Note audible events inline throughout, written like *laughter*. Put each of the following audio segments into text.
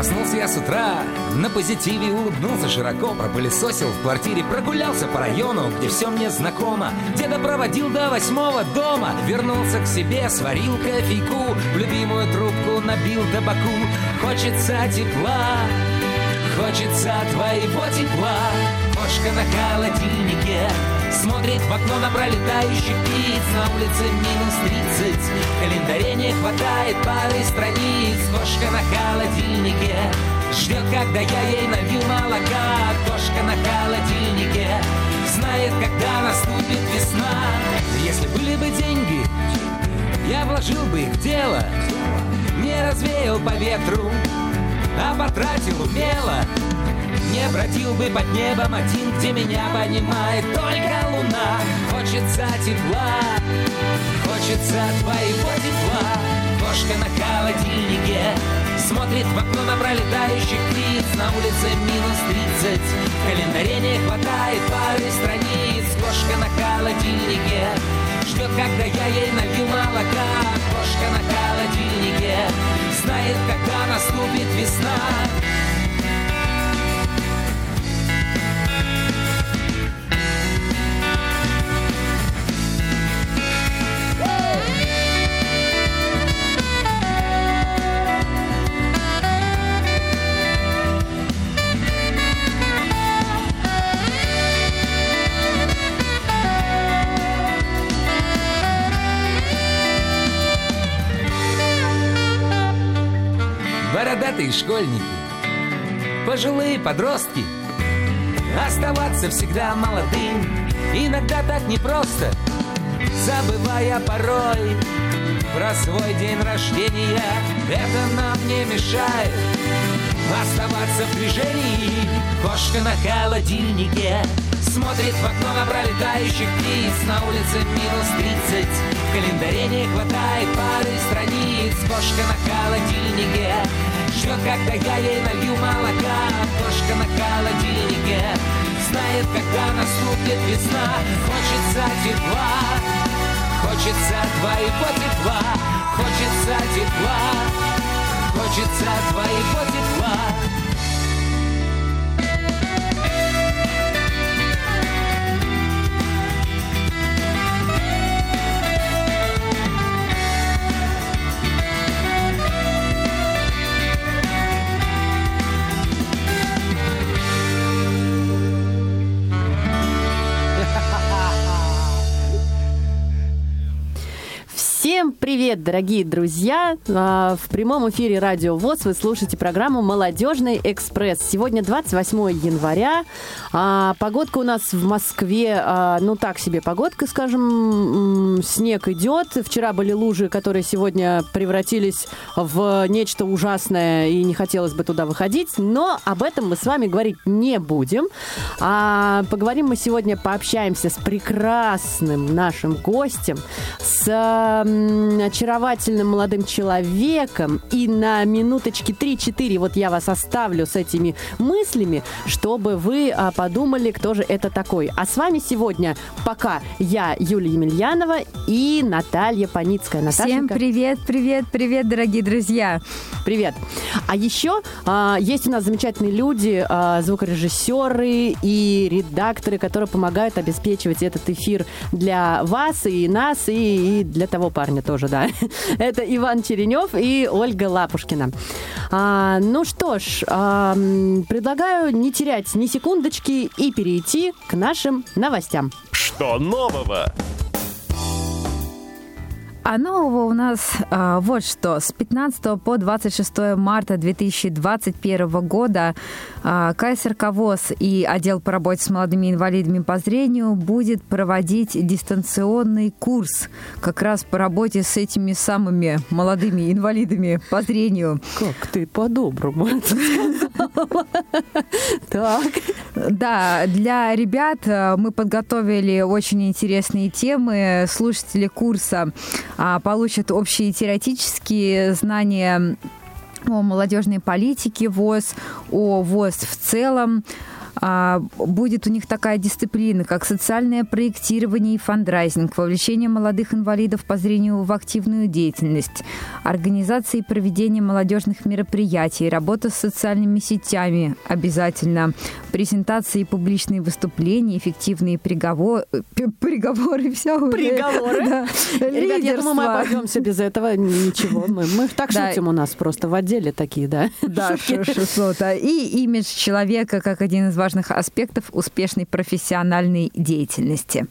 Проснулся я с утра, на позитиве улыбнулся широко, пропылесосил в квартире, прогулялся по району, где все мне знакомо. Деда проводил до восьмого дома, вернулся к себе, сварил кофейку, в любимую трубку набил табаку. Хочется тепла, хочется твоего тепла. Кошка на холодильнике Смотрит в окно на пролетающих птиц. На улице минус тридцать. В календаре не хватает пары страниц. Кошка на холодильнике Ждет, когда я ей налью молока. Кошка на холодильнике Знает, когда наступит весна. Если были бы деньги Я вложил бы их в дело. Не развеял по ветру А потратил умело не бродил бы под небом один, где меня понимает только луна. Хочется тепла, хочется твоего тепла. Кошка на холодильнике Смотрит в окно на пролетающих птиц. На улице минус тридцать В календаре не хватает пары страниц. Кошка на холодильнике Ждет, когда я ей налью молока. Кошка на холодильнике Знает, когда наступит весна бородатые школьники, пожилые подростки. Оставаться всегда молодым иногда так непросто, забывая порой про свой день рождения. Это нам не мешает оставаться в движении. Кошка на холодильнике Смотрит в окно на пролетающих птиц На улице минус тридцать В календаре не хватает пары страниц Кошка на холодильнике Ждет, когда я ей налью молока. Кошка на холодильнике Знает, когда наступит весна. Хочется тепла Хочется твоего тепла. Хочется тепла Хочется твоего тепла Всем привет, дорогие друзья! А, в прямом эфире Радио ВОЗ вы слушаете программу «Молодежный экспресс». Сегодня 28 января. А, погодка у нас в Москве, а, ну так себе погодка, скажем, снег идет. Вчера были лужи, которые сегодня превратились в нечто ужасное, и не хотелось бы туда выходить. Но об этом мы с вами говорить не будем. Поговорим мы сегодня, пообщаемся с прекрасным нашим гостем, с очаровательным молодым человеком. И на минуточки 3-4 вот я вас оставлю с этими мыслями, чтобы вы а, подумали, кто же это такой. А с вами сегодня пока я, Юлия Емельянова и Наталья Паницкая. Всем привет, привет, привет, дорогие друзья. Привет. А еще а, есть у нас замечательные люди, а, звукорежиссеры и редакторы, которые помогают обеспечивать этот эфир для вас и нас, и, и для того парня тоже, да. *laughs* Это Иван Черенев и Ольга Лапушкина. А, ну что ж, а, предлагаю не терять ни секундочки и перейти к нашим новостям. Что нового? А нового у нас а, вот что. С 15 по 26 марта 2021 года а, КСРК ВОЗ и отдел по работе с молодыми инвалидами по зрению будет проводить дистанционный курс как раз по работе с этими самыми молодыми инвалидами по зрению. Как ты по-доброму это *laughs* Так. Да, для ребят э, мы подготовили очень интересные темы. Слушатели курса а, получат общие теоретические знания о молодежной политике ВОЗ, о ВОЗ в целом, будет у них такая дисциплина, как социальное проектирование и фандрайзинг, вовлечение молодых инвалидов по зрению в активную деятельность, организация и проведение молодежных мероприятий, работа с социальными сетями обязательно, презентации и публичные выступления, эффективные приговоры, *laughs* приговоры, все. Приговоры? Да. Ребят, я думаю, мы обойдемся без этого. Ничего, мы, мы так да. шутим у нас просто в отделе такие, да? Да, что-то. И имидж человека как один из важных аспектов успешной профессиональной деятельности.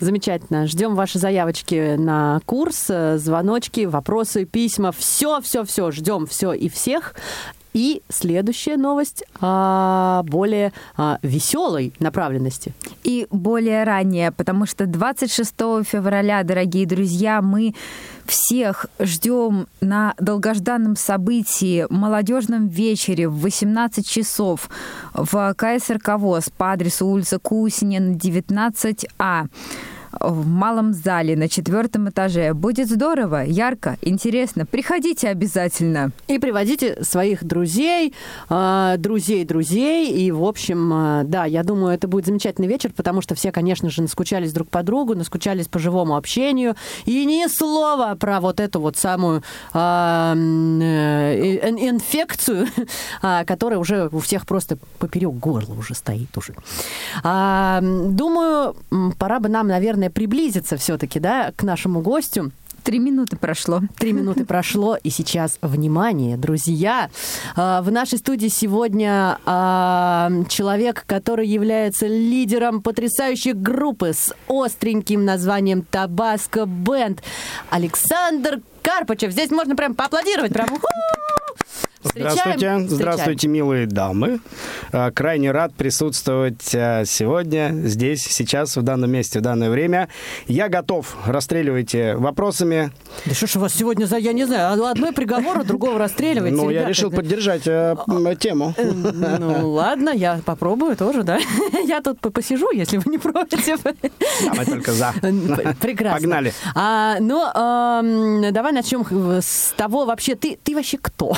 Замечательно. Ждем ваши заявочки на курс, э, звоночки, вопросы, письма. Все, все, все. Ждем все и всех. И следующая новость о более а, веселой направленности. И более ранее, потому что 26 февраля, дорогие друзья, мы всех ждем на долгожданном событии молодежном вечере в 18 часов в КСРК ВОЗ по адресу улица Кусинин, 19А в малом зале на четвертом этаже. Будет здорово, ярко, интересно. Приходите обязательно. И приводите своих друзей, а, друзей друзей. И, в общем, а, да, я думаю, это будет замечательный вечер, потому что все, конечно же, наскучались друг по другу, наскучались по живому общению. И ни слова про вот эту вот самую а, э, инфекцию, *laughs* которая уже у всех просто поперек горла уже стоит уже. Думаю, пора бы нам, наверное, наверное, приблизиться все-таки, да, к нашему гостю. Три минуты прошло. Три минуты *laughs* прошло, и сейчас, внимание, друзья, а, в нашей студии сегодня а, человек, который является лидером потрясающей группы с остреньким названием «Табаско Бенд», Александр Карпачев. Здесь можно прям поаплодировать, прям *laughs* Встречаем. здравствуйте, милые дамы. А, крайне рад присутствовать а, сегодня, здесь, сейчас, в данном месте, в данное время. Я готов. Расстреливайте вопросами. Да что ж у вас сегодня за, я не знаю, одной приговор, а другого расстреливайте. Ну, я решил поддержать э, тему. Э, ну, *laughs* ладно, я попробую тоже, да. *laughs* Я тут посижу, если вы не против. мы только за. Прекрасно. Погнали. А, ну, давай начнем с того, вообще, ты, ты вообще кто?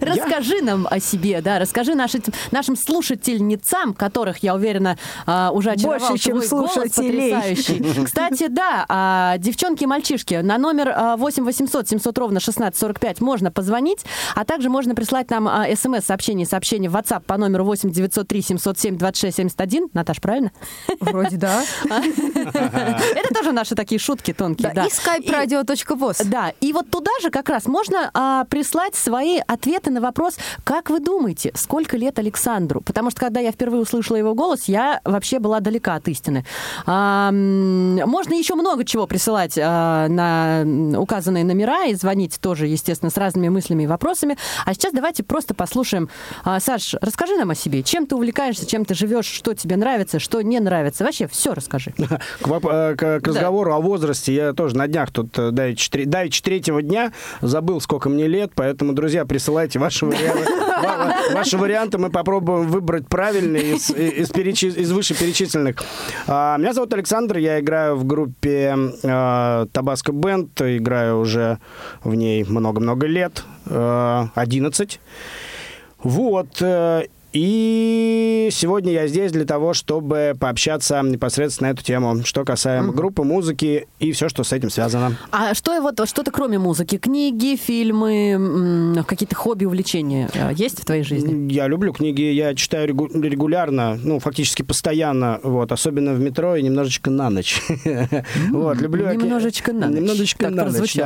Расскажи нам о себе, да, расскажи нашим, слушательницам, которых, я уверена, а, уже очаровал Больше, чем слушателей. *laughs* Кстати, да, а, девчонки и мальчишки, на номер 8 800 700 ровно 1645 можно позвонить, а также можно прислать нам а, смс-сообщение, сообщение в WhatsApp по номеру 8 903 707 26 71. Наташ, правильно? Вроде да. *laughs* Это тоже наши такие шутки тонкие. Да, и skype-radio.voz. Да, и вот туда же как раз можно прислать свои ответы на вопрос, как вы думаете, сколько лет Александру? Потому что когда я впервые услышала его голос, я вообще была далека от истины. А, можно еще много чего присылать а, на указанные номера и звонить тоже, естественно, с разными мыслями и вопросами. А сейчас давайте просто послушаем. А, Саш, расскажи нам о себе. Чем ты увлекаешься, чем ты живешь, что тебе нравится, что не нравится. Вообще все расскажи. *laughs* К, э, к, к разговору да. о возрасте я тоже на днях тут э, давеча третьего дня забыл, сколько мне лет, поэтому, друзья, присылайте ваши варианты. Ваши варианты мы попробуем выбрать правильные из, из, перечи, из вышеперечисленных. А, меня зовут Александр, я играю в группе Табаско Бенд, играю уже в ней много-много лет, uh, 11. Вот, uh, и сегодня я здесь для того, чтобы пообщаться непосредственно на эту тему, что касаемо mm-hmm. группы, музыки и все, что с этим связано. А что вот что-то кроме музыки? Книги, фильмы, какие-то хобби, увлечения э, есть в твоей жизни? Я люблю книги, я читаю регулярно, ну, фактически постоянно, вот, особенно в метро и немножечко на ночь. *laughs* Вот, люблю Немножечко на ночь. Немножечко на ночь,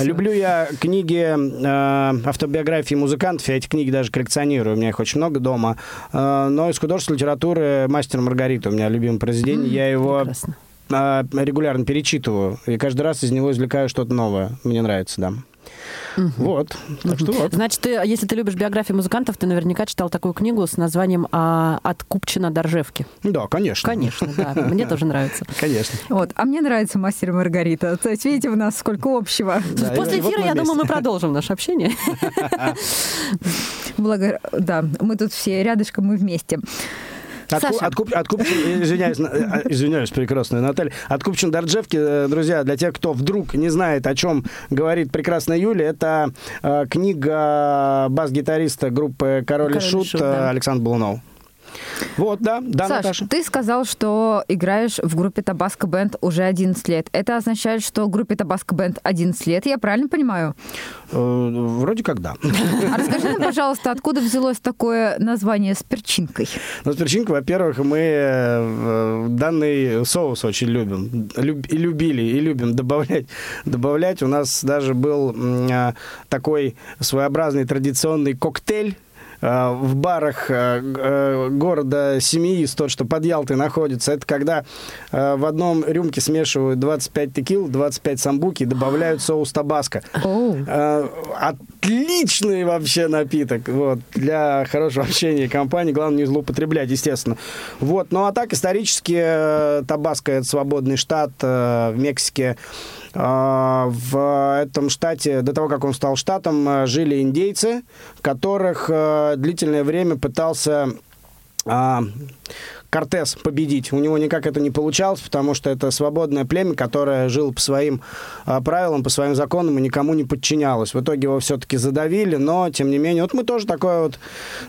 Люблю я книги, э, автобиографии музыкантов, я эти книги даже коллекционирую, у меня их очень много дома. Э, но из художественной литературы «Мастер Маргарита» у меня любимое произведение. Я его прекрасно. Э, регулярно перечитываю, и каждый раз из него извлекаю что-то новое. Мне нравится, да. Угу. Вот. Так что вот. Значит, ты, если ты любишь биографии музыкантов, ты наверняка читал такую книгу с названием а, «От Купчина до Ржевки». Да, конечно. Конечно, да. Мне тоже нравится. *laughs* Конечно. Вот. А мне нравится «Мастер и Маргарита». То есть, видите, у нас сколько общего. После эфира, я думаю, мы продолжим наше общение. *laughs* *laughs* Благо, да, мы тут все рядышком, мы вместе. Отку- Саша. откуп- откупчен- извиняюсь, э, извиняюсь, прекрасная Наталья. Откупчен Дарджевки, э, друзья, для тех, кто вдруг не знает, о чем говорит прекрасная Юля, это э, книга бас-гитариста группы Король, «Король и Шут, Шут», э, да. Александр Блунов. Вот, да, да, Саш, Наташа. ты сказал, что играешь в группе Табаско Бенд уже 11 лет. Это означает, что в группе Табаско Бенд 11 лет, я правильно понимаю? Э, Вроде как да. А расскажи нам, пожалуйста, откуда взялось такое название с перчинкой? Ну, с перчинкой, во-первых, мы э, данный соус очень любим. Люб- И любили, и любим добавлять. Добавлять. У нас даже был а, такой своеобразный традиционный коктейль э, в барах э, э, города Семиис, тот, что под Ялтой находится, это когда э, в одном рюмке смешивают 25 текил, 25 самбуки и добавляют соус табаско. Э, Отличный вообще напиток вот, для хорошего общения и компании. Главное, не злоупотреблять, естественно. Вот. Ну, а так, исторически, э, Табаско – это свободный штат э, в Мексике. Э, В этом штате, до того, как он стал штатом, э, жили индейцы, которых э, длительное время пытался а, Кортес победить. У него никак это не получалось, потому что это свободное племя, которое жило по своим а, правилам, по своим законам и никому не подчинялось. В итоге его все-таки задавили, но, тем не менее, вот мы тоже такое вот,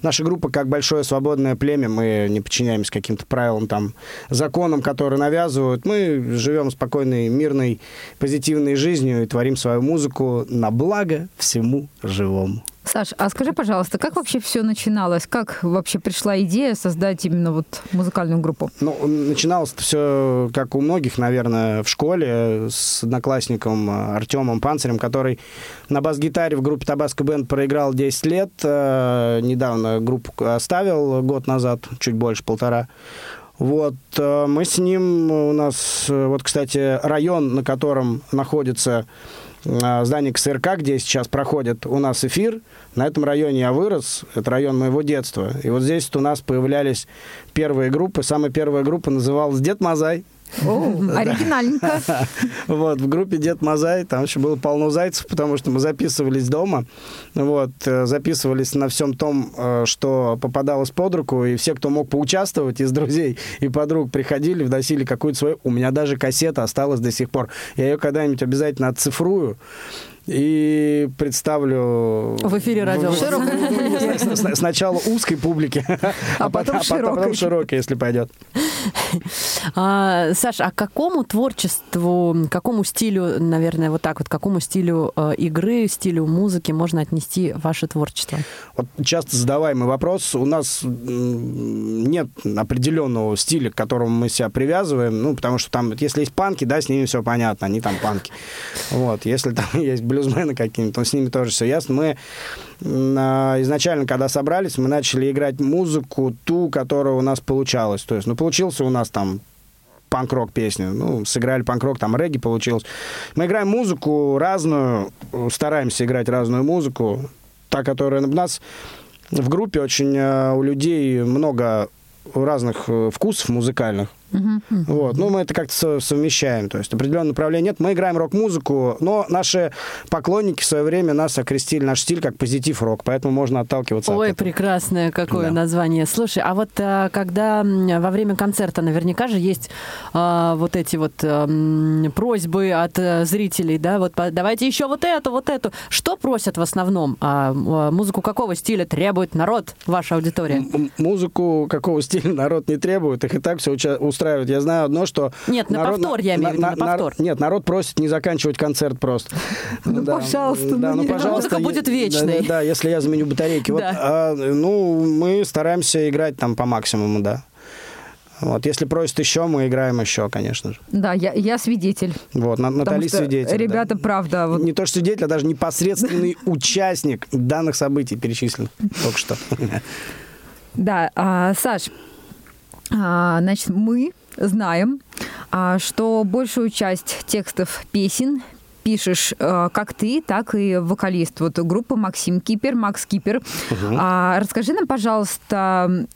наша группа как большое свободное племя, мы не подчиняемся каким-то правилам, там, законам, которые навязывают. Мы живем спокойной, мирной, позитивной жизнью и творим свою музыку на благо всему живому. Саш, а скажи, пожалуйста, как вообще все начиналось? Как вообще пришла идея создать именно вот музыкальную группу? Ну, начиналось все, как у многих, наверное, в школе с одноклассником э, Артемом Панцирем, который на бас-гитаре в группе Табаско Бенд проиграл 10 лет. Э, Недавно группу оставил год назад, чуть больше, полтора. Вот, э, мы с ним, у нас, вот, кстати, район, на котором находится здание КСРК, где сейчас проходит у нас эфир, на этом районе я вырос, это район моего детства. И вот здесь вот у нас появлялись первые группы. Самая первая группа называлась «Дед Мазай». О, оригинальненько. *laughs* Вот, в группе Дед Мазай, там еще было полно зайцев, потому что мы записывались дома, вот, э, записывались на всем том, э, что попадалось под руку, и все, кто мог поучаствовать из друзей и подруг, приходили, вносили какую-то свою... У меня даже кассета осталась до сих пор. Я ее когда-нибудь обязательно отцифрую, и представлю... В эфире радио. в- с- с- Сначала узкой публике, *laughs* а потом потом широкой. если пойдет. *laughs* А, Саш, а какому творчеству, какому стилю, наверное, вот так вот, какому стилю э, игры, стилю музыки можно отнести ваше творчество? Вот часто задаваемый вопрос. У нас нет определенного стиля, к которому мы себя привязываем. Ну, потому что там, если есть панки, да, с ними все понятно, они там панки. Вот. Если там *laughs* есть блюзмены какие-нибудь, то с ними тоже все ясно. Мы а, изначально, когда собрались, мы начали играть музыку, ту, которая у нас получалась. То есть, ну, получился у нас там панк-рок песню. Ну, сыграли панк-рок, там регги получилось. Мы играем музыку разную, стараемся играть разную музыку. Та, которая у нас в группе очень э, у людей много разных э, вкусов музыкальных. Вот. Ну, мы это как-то со- совмещаем. То есть определенное направление нет. Мы играем рок-музыку, но наши поклонники в свое время нас окрестили наш стиль как позитив-рок, поэтому можно отталкиваться Ой, от этого. прекрасное какое Да. название. Слушай, а вот а, когда во время концерта наверняка же есть а, вот эти вот ам, просьбы от э, зрителей, да, вот давайте еще вот эту, вот эту. Что просят в основном? А, а, музыку какого стиля требует народ, ваша аудитория? М- Музыку какого стиля народ не требует, их и так все устраивает. Я знаю одно, что... Нет, на повтор я имею в виду, на повтор. Нет, народ просит не заканчивать концерт просто. *laughs* Ну, пожалуйста, Да, ну, ну, пожалуйста. Музыка будет вечной. Да, да, если я заменю батарейки. Вот, Да. а, ну, мы стараемся играть там по максимуму, да. Вот, если просят еще, мы играем еще, конечно же. Да, я, я свидетель. Вот, На- Потому Натали что свидетель. да. ребята, правда, вот Не то, что свидетель, а даже непосредственный *laughs* участник данных событий перечисленных только что. Да, а, Саш, значит, мы знаем, а, что большую часть текстов песен пишешь а, как ты, так и вокалист. Вот группа Максим Кипер, Макс Кипер. А, расскажи нам, пожалуйста,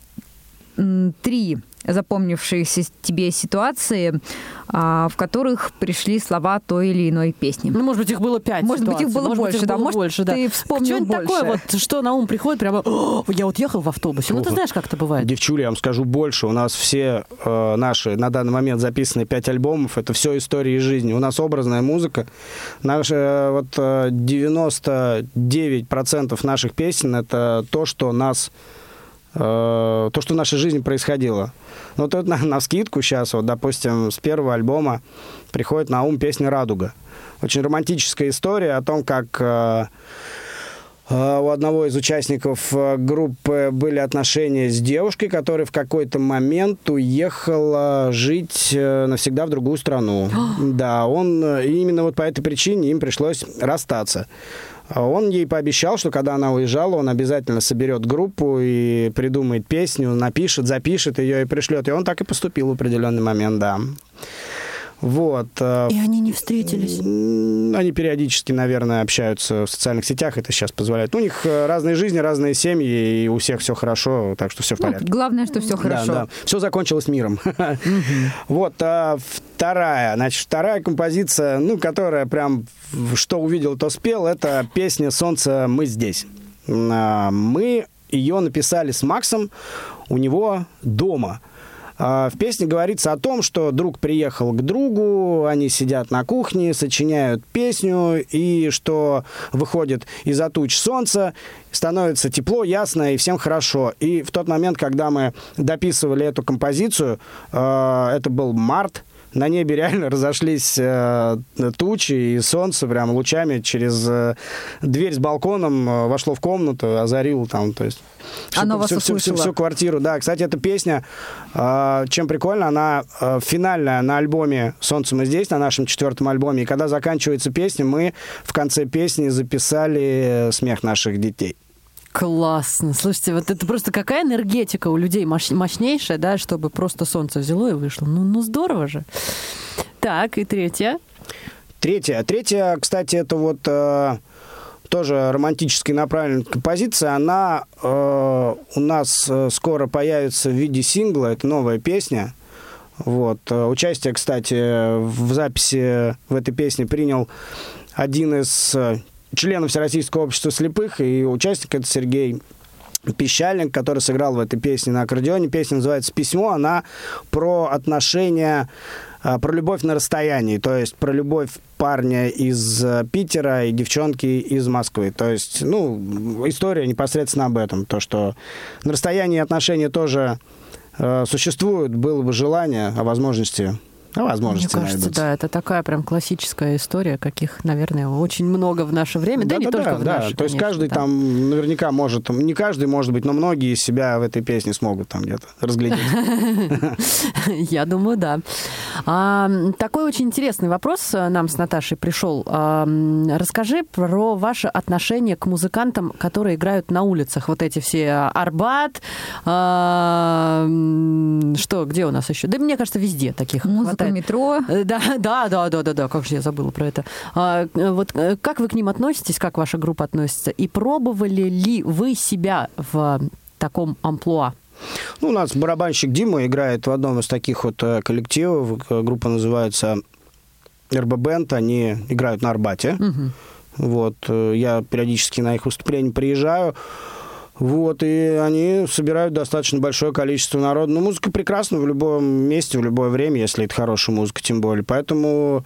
три запомнившиеся тебе ситуации, а, в которых пришли слова той или иной песни? Ну, может быть, их было пять Может быть, их ситуаций, было может быть, больше, их да, было может, больше, да. ты вспомнил Что-нибудь больше. такое, вот, что на ум приходит, прямо, «О, я вот ехал в автобусе. Ну, ты знаешь, как это бывает. Девчули, я вам скажу больше. У нас все э, наши на данный момент записаны пять альбомов. Это все истории из жизни. У нас образная музыка. Наши, э, вот э, 99% наших песен это то, что нас э, то, что в нашей жизни происходило. Ну, вот на, на скидку сейчас, вот, допустим, с первого альбома приходит на ум песня «Радуга». Очень романтическая история о том, как э, э, у одного из участников э, группы были отношения с девушкой, которая в какой-то момент уехала жить э, навсегда в другую страну. *gasps* Да, он э, именно вот по этой причине им пришлось расстаться. А Он ей пообещал, что когда она уезжала, он обязательно соберет группу и придумает песню, напишет, запишет ее и пришлет. И он так и поступил в определенный момент, да. Вот. э, И они не встретились. Они периодически, наверное, общаются в социальных сетях, это сейчас позволяет. Ну, У них э, разные жизни, разные семьи, и у всех все хорошо, так что все в Ну, порядке. главное, что все хорошо. Да, да. Все закончилось миром. *laughs* Вот, а вторая, значит, вторая композиция, ну, которая прям что увидел, то спел, это песня «Солнце, мы здесь». А, Мы ее написали с Максом у него дома. А, В песне говорится о том, что друг приехал к другу, они сидят на кухне, сочиняют песню, и что выходит из-за туч солнца, становится тепло, ясно, и всем хорошо. И в тот момент, когда мы дописывали эту композицию, э, это был март, на небе реально разошлись э, тучи, и солнце прям лучами через э, дверь с балконом э, вошло в комнату, озарило там, то есть... Оно вас всю, всю, всю, всю квартиру. Да, кстати, эта песня, э, чем прикольно, она э, финальная на альбоме «Солнце мы здесь», на нашем четвертом альбоме. И когда заканчивается песня, мы в конце песни записали смех наших детей. Классно. Слушайте, вот это просто какая энергетика у людей мощ- мощнейшая, да, чтобы просто солнце взяло и вышло. Ну, ну здорово же. Так, и третья. Третья. Третья, кстати, это вот э, тоже романтически направленная композиция. Она э, у нас э, скоро появится в виде сингла. Это новая песня. Вот. Э, Участие, кстати, в записи в этой песне принял один из членов Всероссийского общества слепых, и участник это Сергей Пещальник, который сыграл в этой песне на аккордеоне. Песня называется «Письмо». Она про отношения, а, про любовь на расстоянии. То есть про любовь парня из э, Питера и девчонки из Москвы. То есть, ну, история непосредственно об этом. То, что на расстоянии отношения тоже э, существуют, было бы желание, а возможности, а Мне возможности кажется, найдутся. да, это такая прям классическая история, каких, наверное, очень много в наше время, да, не только в да. наше, То есть каждый да. там наверняка может, не каждый может быть, но многие себя в этой песне смогут там где-то разглядеть. *laughs* Я думаю, да. А, такой очень интересный вопрос э, нам с Наташей пришел. А, расскажи про ваше отношение к музыкантам, которые играют на улицах. Вот эти все а, Арбат, а, что, где у нас еще? Да мне кажется, везде таких Музыка хватает. метро. Э, Да, *laughs* да, да, да, да, да, как же я забыла про это. А, э, вот э, как вы к ним относитесь, как ваша группа относится? И пробовали ли вы себя в таком амплуа? Ну, у нас барабанщик Дима играет в одном из таких вот коллективов. Группа называется РБ Бенд. Они играют на Арбате. Вот. э, Я периодически на их выступления приезжаю. Вот, и они собирают достаточно большое количество народа. Ну, музыка прекрасна в любом месте, в любое время, если это хорошая музыка, тем более. Поэтому,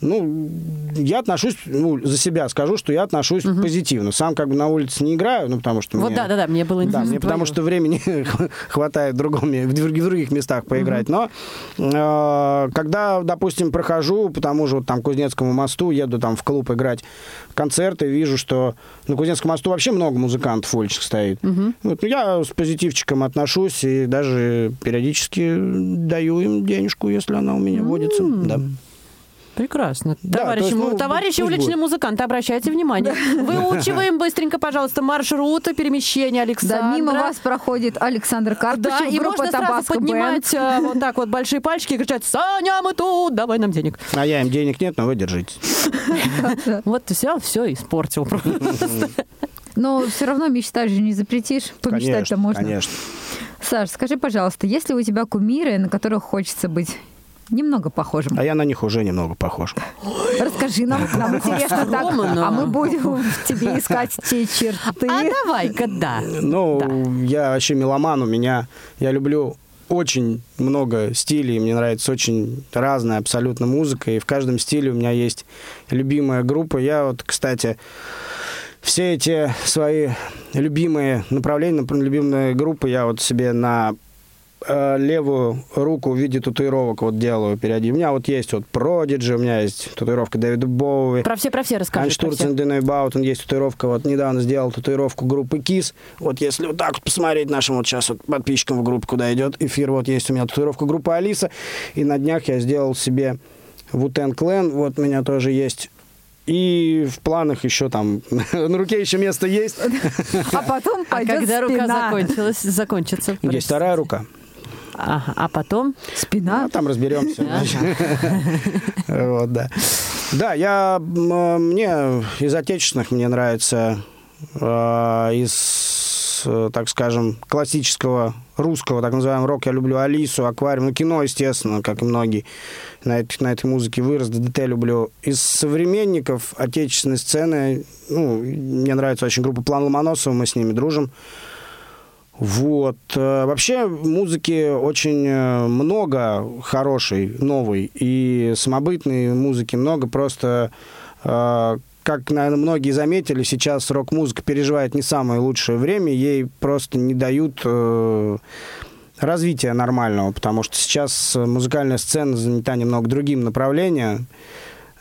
ну, я отношусь, ну, за себя скажу, что я отношусь позитивно. Сам как бы на улице не играю, ну, потому что Вот мне- да, да, да, мне было да, интересно. мне потому что времени *laughs* хватает в, другом, в друг- в других местах поиграть. Но э, когда, допустим, прохожу по тому же вот там Кузнецкому мосту, еду там в клуб играть концерты, вижу, что на Кузнецком мосту вообще много музыкантов уличных стоит. Вот, ну, я с позитивчиком отношусь и даже периодически даю им денежку, если она у меня водится. Да. Прекрасно. Да, товарищи то есть, ну, товарищи пусть уличные будет. музыканты, обращайте внимание. *laughs* Выучиваем быстренько, пожалуйста, маршруты перемещения Александра. Да, мимо вас проходит Александр Да, Карпычев, и группа можно сразу поднимать э, вот так вот большие пальчики и кричать «Саня, мы тут, давай нам денег». А я им денег нет, но вы держите. Вот все, все испортил. просто. *laughs* Но все равно мечтать же не запретишь. Помечтать-то можно. конечно. Саш, скажи, пожалуйста, есть ли у тебя кумиры, на которых хочется быть немного похожим? А я на них уже немного похож. Расскажи нам, нам интересно так, а мы будем в тебе искать те черты. А давай-ка, да. Ну, я вообще меломан, у меня, я люблю очень много стилей, мне нравится очень разная абсолютно музыка, и в каждом стиле у меня есть любимая группа. Я вот, кстати, все эти свои любимые направления, например, любимые группы я вот себе на э, левую руку в виде татуировок вот делаю периодически. У меня вот есть вот Prodigy, у меня есть татуировка Дэвида Боуи. Про все, про все расскажи. Анштурцен Денойбаутен есть татуировка. Вот недавно сделал татуировку группы КИС. Вот если вот так вот посмотреть нашим вот сейчас вот подписчикам в группе, куда идет эфир, вот есть у меня татуировка группы Алиса. И на днях я сделал себе Вутен Клен. Вот у меня тоже есть. И в планах еще там *laughs* на руке еще место есть. *laughs* А потом А когда рука спина. закончилась, закончится? Есть вторая рука. Ага, а потом? Спина. Ну, там разберемся. *laughs* Вот, да. Да, я, м, мне из отечественных мне нравится э, из, э, так скажем, классического русского, так называемого рок, я люблю Алису, Аквариум, ну, кино, естественно, как и многие на, этой- на этой музыке вырос, ДДТ люблю. Из современников отечественной сцены, ну, мне нравится очень группа План Ломоносова, мы с ними дружим. Вот. Э, Вообще музыки очень э, много хорошей, новой. И самобытной музыки много. Просто, э, как, наверное, многие заметили, сейчас рок-музыка переживает не самое лучшее время. Ей просто не дают развития нормального, потому что сейчас музыкальная сцена занята немного другим направлением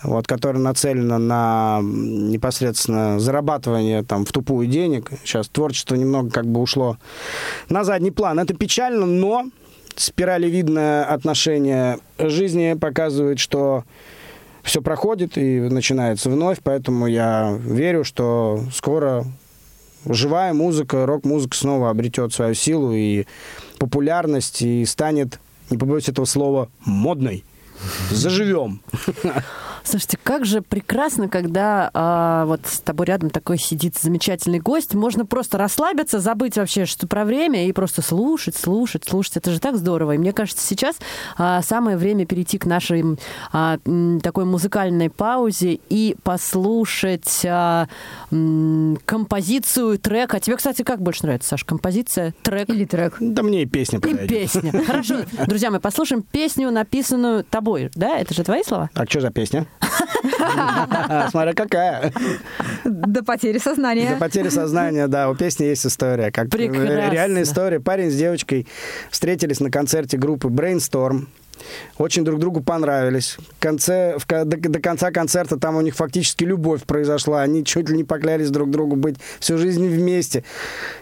вот, которая нацелена на непосредственно зарабатывание там, в тупую денег. Сейчас творчество немного как бы ушло на задний план. Это печально, но спиралевидное отношение жизни показывает, что все проходит и начинается вновь, поэтому я верю, что скоро живая музыка, рок-музыка снова обретет свою силу и популярность и станет, не побоюсь этого слова, модной. Заживем. *laughs* Слушайте, как же прекрасно, когда а, вот с тобой рядом такой сидит замечательный гость. Можно просто расслабиться, забыть вообще что про время и просто слушать, слушать, слушать. Это же так здорово. И мне кажется, сейчас а, самое время перейти к нашей а, такой музыкальной паузе и послушать а, м, композицию, трек. А тебе, кстати, как больше нравится, Саш? Композиция, трек? Или трек. Да мне и песня И подойдет. песня. Хорошо, *laughs* друзья, мы послушаем песню, написанную тобой, да? Это же твои слова? А что за песня? Смотря какая. До потери До сознания. потери сознания, да, у песни есть история. Как Прекрасно. реальная история. Парень с девочкой встретились на концерте группы Brainstorm. Очень друг другу понравились. В конце, в до, до конца концерта там у них фактически любовь произошла. Они чуть ли не поклялись друг другу быть всю жизнь вместе.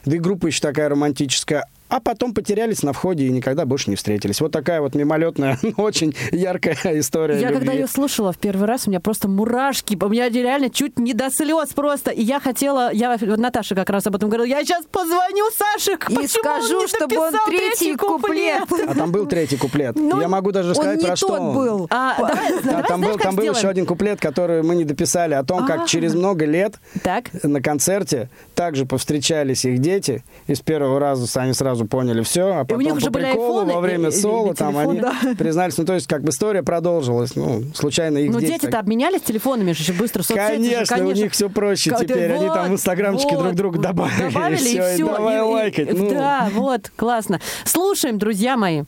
Да и группа еще такая романтическая. А потом потерялись на входе и никогда больше не встретились. Вот такая вот мимолетная, *laughs* но очень яркая история Я любви. когда ее слушала в первый раз, у меня просто мурашки, у меня реально чуть не до слез просто. И я хотела, я вот Наташа как раз об этом говорила, я сейчас позвоню Саше, И скажу, он не чтобы он третий куплет. А там был третий куплет. Ну, Я могу даже Он сказать, не про что тот он. был. А, давай, Да, давай, там знаешь, был, там был еще один куплет, который мы не дописали, о том, А. как через много лет Так. на концерте также повстречались их дети, и с первого раза сами сразу поняли все, а потом них по уже были приколу айфоны во время или соло там телефон, они да. *laughs* признались, ну то есть как бы история продолжилась, ну случайно их Ну, дети дети-то так- обменялись телефонами же еще быстро. соцсети же, Конечно, у них все проще Как- теперь. Они там в вот, инстаграмчике вот. друг друга добавили. Добавили, *laughs* и все, и все. давай лайкать. ну. Да, вот, классно. Слушаем, друзья мои.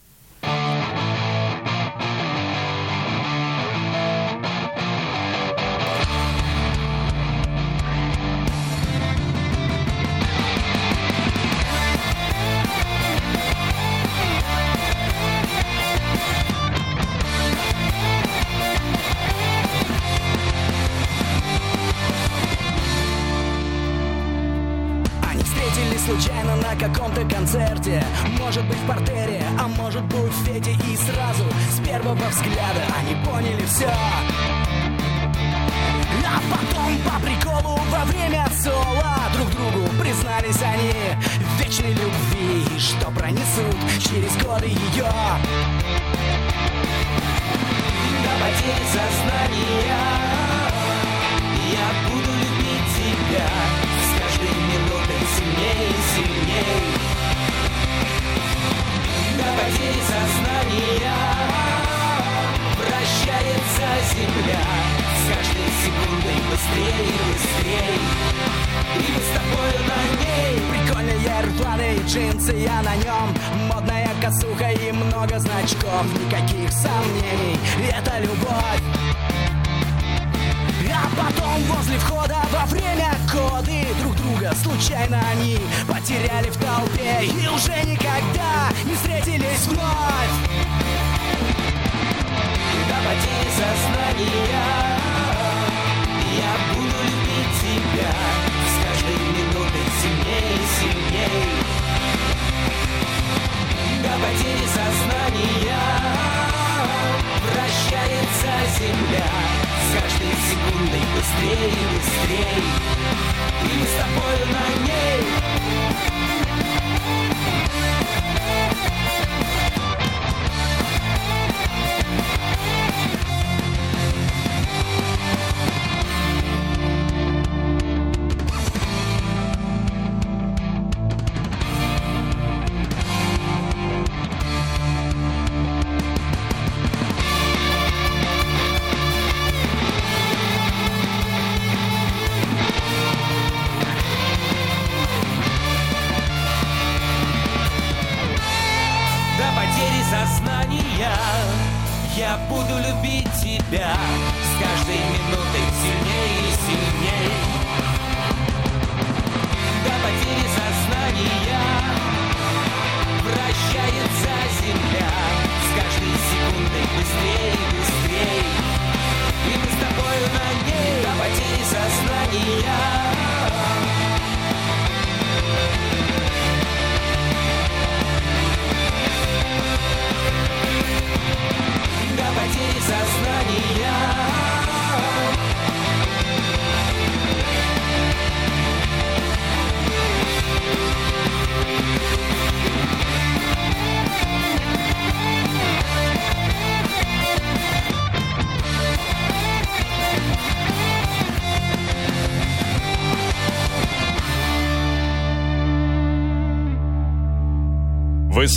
Может быть в портере, а может быть в Феде. И сразу с первого взгляда они поняли все А потом по приколу во время соло Друг другу признались они в вечной любви. И Что пронесут через годы ее До потери сознания Я буду любить тебя С каждой минутой сильнее и сильнее сознания Вращается земля С каждой секундой быстрее и быстрее И мы с тобою на ней Прикольные рваные джинсы, я на нем Модная косуха и много значков Никаких сомнений, это любовь а потом возле входа во время коды Друг друга случайно они потеряли в толпе И уже никогда не встретились вновь. До потери сознания Я буду любить тебя С каждой минутой сильнее и сильнее. До потери сознания Вращается земля каждой секундой быстрее быстрее И мы с тобою на ней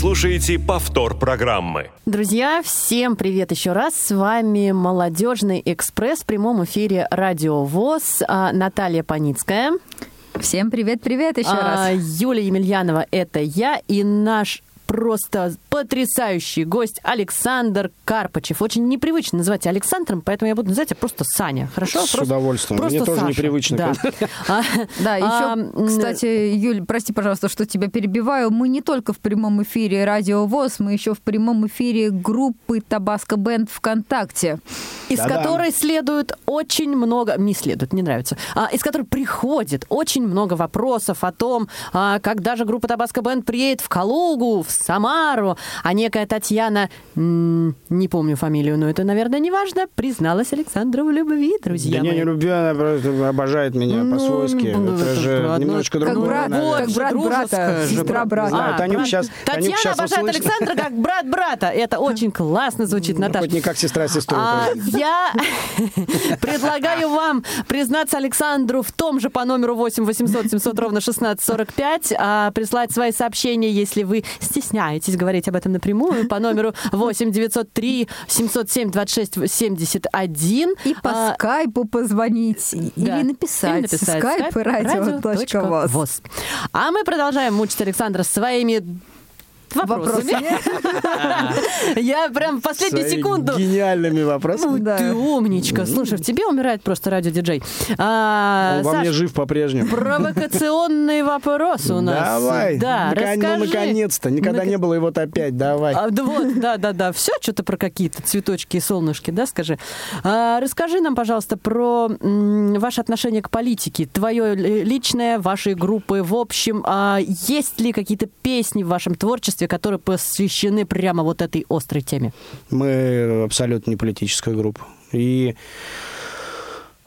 слушаете повтор программы. Друзья, всем привет еще раз. С вами «Молодежный экспресс» в прямом эфире «Радио ВОЗ». А, Наталья Паницкая. Всем привет-привет еще А, раз. Юлия Емельянова – это я и наш просто потрясающий гость Александр Карпачев. Очень непривычно называть тебя Александром, поэтому я буду называть тебя просто Саня. Хорошо? С Просто- удовольствием. Просто Мне тоже Саша. непривычно, Да. *laughs* А, Да, еще, а, кстати, Юль, прости, пожалуйста, что тебя перебиваю. Мы не только в прямом эфире Радио ВОЗ, мы еще в прямом эфире группы Табаско Бенд ВКонтакте. из Да-да. которой следует очень много, не следует, не нравится, а, из которой приходит очень много вопросов о том, а, когда же группа Табаско Бенд приедет в Калугу, в Самару, а некая Татьяна, не помню фамилию, но это, наверное, не важно, призналась Александру в любви, друзья Да не, мои. не люблю, она просто обожает меня Ну, по-свойски. ну, Это же одно- немножко Как другое. брат, наверное. как брат брата, сестра брата. Знаю, А, Танюк брат- Танюк Татьяна щас обожает услышит. Александра как брат брата. Это очень классно звучит, Наташа. Хоть не как сестра сестру. А, я *laughs* предлагаю вам признаться Александру в том же по номеру 8 800 700 ровно 16 45, а, прислать свои сообщения, если вы стесняетесь говорить об этом напрямую, по номеру 8 903 707 26 71. И по А, скайпу позвонить, да. или написать. Или написать. Скайп радио точка радио.воз. воз. А мы продолжаем мучить Александра своими вопросами. *laughs* Я прям в последнюю секунду Гениальными вопросами. Да. ты умничка. Слушай, в тебе умирает просто радиодиджей. А, Он во мне жив по-прежнему. провокационный вопрос у нас. Давай. Да, ну, расскажи. наконец-то. Никогда не было, и вот опять. Давай. А, да вот, да, да, да. Все что-то про какие-то цветочки и солнышки, да, скажи. А, расскажи нам, пожалуйста, про ваше отношение к политике, твое ли- личное, вашей группы. В общем, есть ли какие-то песни в вашем творчестве, которые посвящены прямо вот этой острой теме? Мы абсолютно не политическая группа. И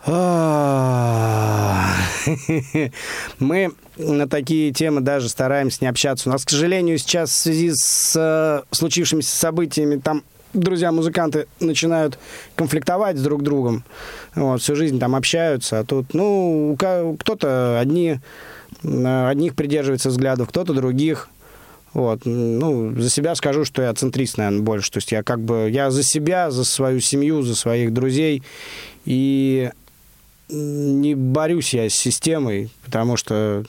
А, *laughs* мы на такие темы даже стараемся не общаться. У нас, к сожалению, сейчас в связи с э, случившимися событиями там друзья-музыканты начинают конфликтовать с друг другом. Вот, всю жизнь там общаются. А тут, ну, кто-то одни, э, одних придерживается взглядов, кто-то других. Вот, ну, за себя скажу, что я центрист, наверное, больше. То есть я как бы, я за себя, за свою семью, за своих друзей. И не борюсь я с системой, потому что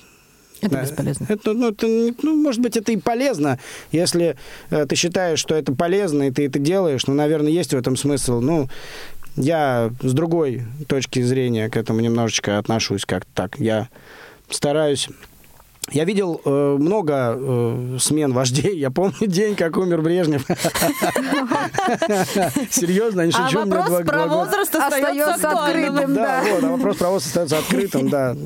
это бесполезно. Это, ну, это, ну, может быть, это и полезно, если э, ты считаешь, что это полезно, и ты это делаешь. Ну, наверное, есть в этом смысл. Ну, я с другой точки зрения к этому немножечко отношусь как так. Я стараюсь я видел э, много э, смен вождей. Я помню день, как умер Брежнев. Серьезно, не шучу. А вопрос про возраст остается открытым. Да, вот, а вопрос про возраст остается открытым, да.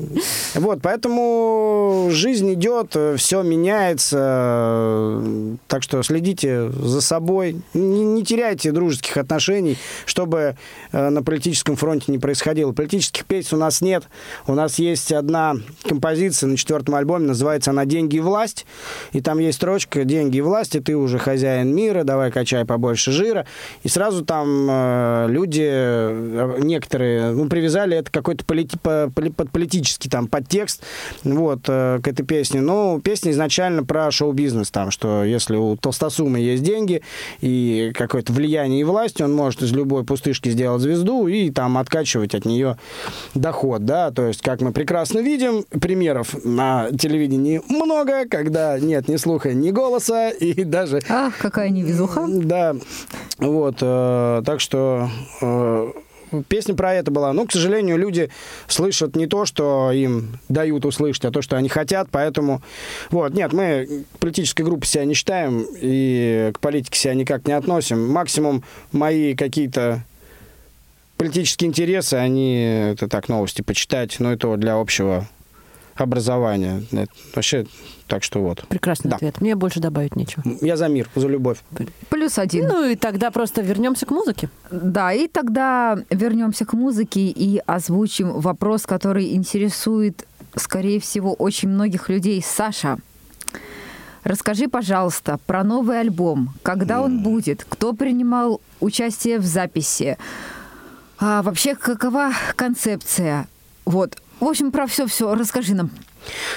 Вот, поэтому жизнь идет, все меняется. Так что следите за собой. Не теряйте дружеских отношений, чтобы э, на политическом фронте не происходило. Политических песен у нас нет. У нас есть одна композиция на четвертом альбоме, называется она «Деньги и власть». И там есть строчка «Деньги и власть, и ты уже хозяин мира, давай качай побольше жира». И сразу там э, люди, э, некоторые, ну, привязали это какой-то полити, по, под политический там подтекст вот, э, к этой песне. Но песня изначально про шоу-бизнес, там, что если у Толстосума есть деньги и какое-то влияние и власть, он может из любой пустышки сделать звезду и там откачивать от нее доход, да, то есть, как мы прекрасно видим, примеров на телевидении телевидении много, когда нет ни слуха, ни голоса, и даже... Ах, какая невезуха. Да, вот, э, так что... Э, песня про это была. Но, к сожалению, люди слышат не то, что им дают услышать, а то, что они хотят, поэтому... Вот, нет, мы политической группой себя не считаем и к политике себя никак не относим. Максимум мои какие-то политические интересы, они, это так, новости почитать, но это для общего образования. Это вообще, так что вот. Прекрасный да. ответ. Мне больше добавить нечего. Я за мир, за любовь. Плюс один. Ну и тогда просто вернемся к музыке. Да, и тогда вернемся к музыке и озвучим вопрос, который интересует, скорее всего, очень многих людей. Саша, Расскажи, пожалуйста, про новый альбом. Когда он будет? Кто принимал участие в записи? А вообще, какова концепция? Вот, в общем, про все-все расскажи нам.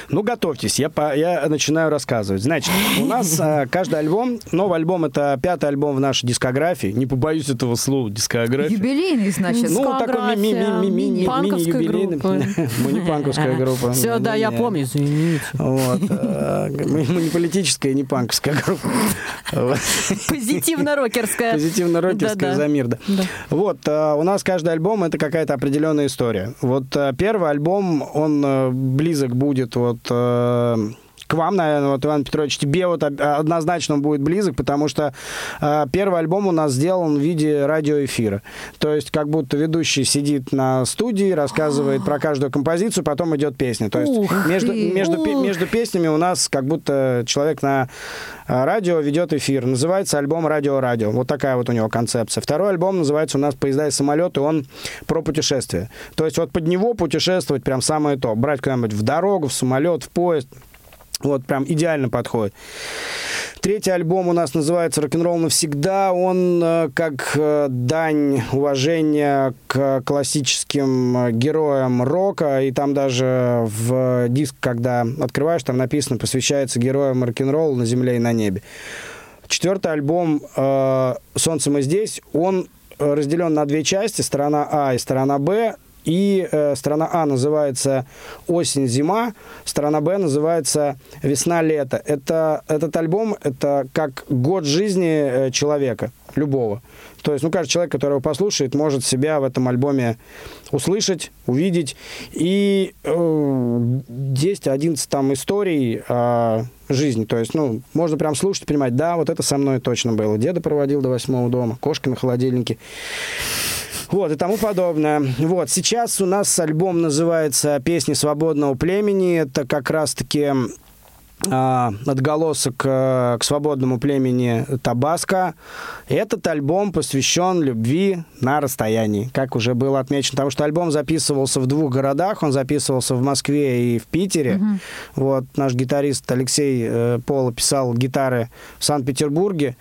Ну, готовьтесь, я, по, я начинаю рассказывать. Значит, у нас а, каждый альбом, новый альбом это пятый альбом в нашей дискографии. Не побоюсь этого слова, дискография. Юбилейный, значит. Ну, такой мини-юбилейный. *laughs* Мы не панковская группа. Все, да, я помню, извините. Вот. А, мы не политическая, не панковская группа. Позитивно-рокерская. Позитивно-рокерская за мир, да. Вот, а, у нас каждый альбом это какая-то определенная история. Вот первый альбом, он близок будет будет вот э, к вам, наверное, вот, Иван Петрович, тебе вот однозначно будет близок, потому что э, первый альбом у нас сделан в виде радиоэфира. То есть как будто ведущий сидит на студии, рассказывает про каждую композицию, потом идет песня. То есть Ух между, между, между песнями у нас как будто человек на э, радио ведет эфир. Называется альбом «Радио-радио». Вот такая вот у него концепция. Второй альбом называется у нас «Поезда и самолеты», он про путешествия. То есть вот под него путешествовать прям самое то. Брать куда-нибудь в дорогу, в самолет, в поезд – вот прям идеально подходит. Третий альбом у нас называется «Рок-н-ролл навсегда». Он э, как э, дань уважения к классическим э, героям рока. И там даже в диск, когда открываешь, там написано «Посвящается героям рок-н-ролла на земле и на небе». Четвертый альбом «Солнце мы здесь», он разделен на две части, сторона А и сторона Б. И э, сторона А называется «Осень-зима», сторона Б называется «Весна-лето». Это, этот альбом – это как год жизни э, человека, любого. То есть, ну, каждый человек, который его послушает, может себя в этом альбоме услышать, увидеть. И э, 10-11 там историй о жизни. То есть, ну, можно прям слушать, понимать, да, вот это со мной точно было. Деда проводил до восьмого дома, кошки на холодильнике вот, и тому подобное. Вот, сейчас у нас альбом называется «Песни свободного племени». Это как раз-таки а, отголосок э, к свободному племени Табаско. Этот альбом посвящен любви на расстоянии, как уже было отмечено, потому что альбом записывался в двух городах, он записывался в Москве и в Питере. Mm-hmm. Вот наш гитарист Алексей э, Пола писал гитары в Санкт-Петербурге.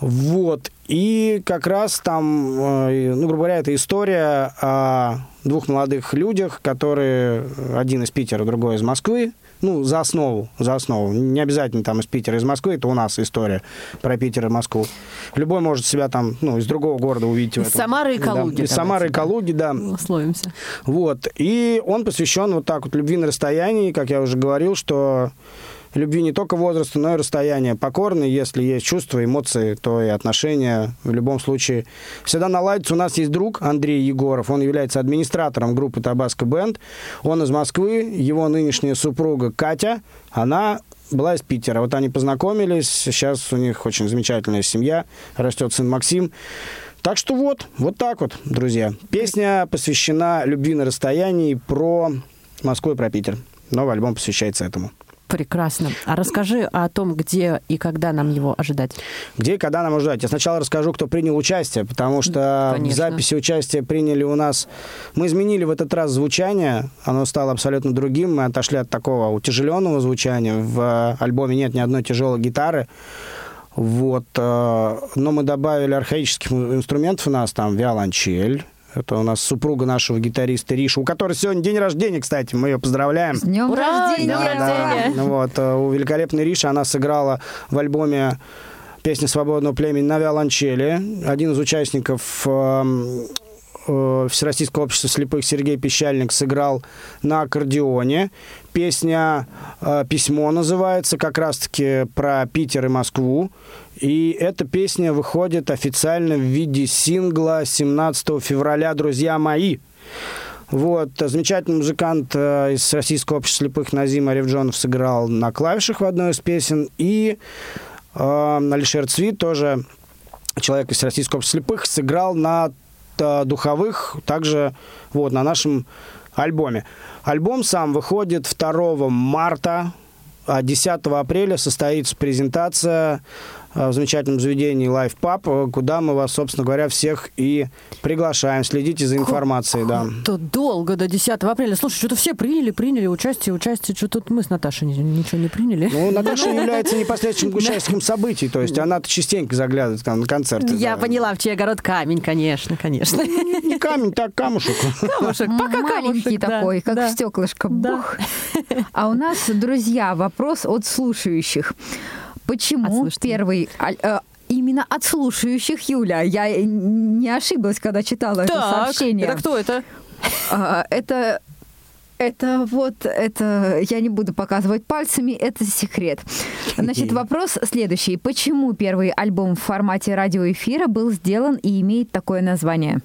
Вот. И как раз там, э, ну, грубо говоря, это история о двух молодых людях, которые один из Питера, другой из Москвы, ну, за основу, за основу. Не обязательно там из Питера, из Москвы, это у нас история про Питер и Москву. Любой может себя там, ну, из другого города увидеть. Из Самары и Калуги. Да, из Самары и Калуги, да. Условимся. Вот. И он посвящен вот так вот любви на расстоянии, как я уже говорил, что любви не только возраста, но и расстояния. Покорны, если есть чувства, эмоции, то и отношения в любом случае всегда наладятся. У нас есть друг Андрей Егоров, он является администратором группы Табаско Бенд. Он из Москвы, его нынешняя супруга Катя, она была из Питера. Вот они познакомились, сейчас у них очень замечательная семья, растет сын Максим. Так что вот, вот так вот, друзья. Песня посвящена любви на расстоянии про Москву и про Питер. Новый альбом посвящается этому. Прекрасно. А расскажи о том, где и когда нам его ожидать. Где и когда нам ожидать? Я сначала расскажу, кто принял участие, потому что Конечно. в записи участия приняли у нас... Мы изменили в этот раз звучание, оно стало абсолютно другим. Мы отошли от такого утяжеленного звучания. В альбоме нет ни одной тяжелой гитары. Вот. Э, но мы добавили архаических инструментов у нас, там виолончель, это у нас супруга нашего гитариста Риша, у которой сегодня день рождения, кстати, мы ее поздравляем. С днем Ура, рождения! Да, рождения! Да. Вот, э, у великолепной Риши она сыграла в альбоме песни свободного племени на виолончели. Один из участников эм, э, Всероссийского общества слепых Сергей Пещальник сыграл на аккордеоне. Песня э, «Письмо» называется, как раз-таки про Питер и Москву. И эта песня выходит официально в виде сингла 17 февраля «Друзья мои». Вот, замечательный музыкант э, из Российского общества слепых Назим Аревджонов сыграл на клавишах в одной из песен. И э, Алишер Цвит, тоже человек из Российского общества слепых, сыграл на духовых, также вот, на нашем альбоме. Альбом сам выходит 2 марта, а 10 апреля состоится презентация Э, в замечательном заведении Life Pub, э, куда мы вас, собственно говоря, всех и приглашаем. Следите за информацией, да. Это долго, до 10 апреля. Слушай, что-то все приняли, приняли участие, участие. Что тут мы с Наташей ничего не приняли? Ну, Наташа является *laughs* непосредственным участником событий, то есть она-то частенько заглядывает там на концерты. Я поняла, в чей огород камень, конечно, конечно. Не камень, так камушек. Камушек, пока Маленький такой, как стеклышко. Бух. А у нас, друзья, вопрос от слушающих. Почему первый э, именно от слушающих, Юля. Я не ошиблась, когда читала так, это сообщение. Это кто это? А, это это вот, это я не буду показывать пальцами, это секрет. Значит, вопрос следующий. Почему первый альбом в формате радиоэфира был сделан и имеет такое название?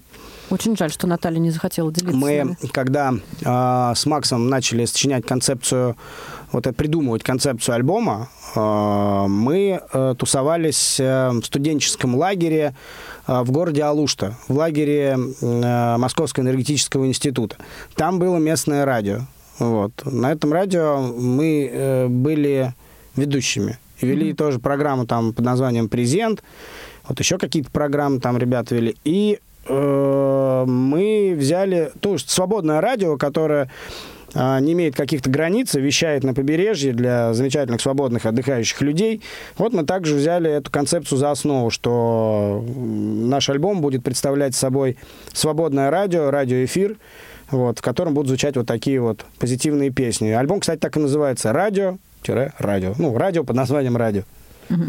Очень жаль, что Наталья не захотела делиться. Мы, когда э, с Максом начали сочинять концепцию, вот это придумывать концепцию альбома, э, мы э, тусовались э, в студенческом лагере э, в городе Алушта, в лагере э, Московского энергетического института. Там было местное радио. Вот. На этом радио мы э, были ведущими. И вели mm-hmm. тоже программу там под названием «Презент». Вот еще какие-то программы там ребята вели. И Э, мы взяли то есть свободное радио, которое а, не имеет каких-то границ, вещает на побережье для замечательных свободных отдыхающих людей. Вот мы также взяли эту концепцию за основу, что наш альбом будет представлять собой свободное радио, радиоэфир, вот, в котором будут звучать вот такие вот позитивные песни. Альбом, кстати, так и называется «Радио-радио». Ну, радио под названием «Радио».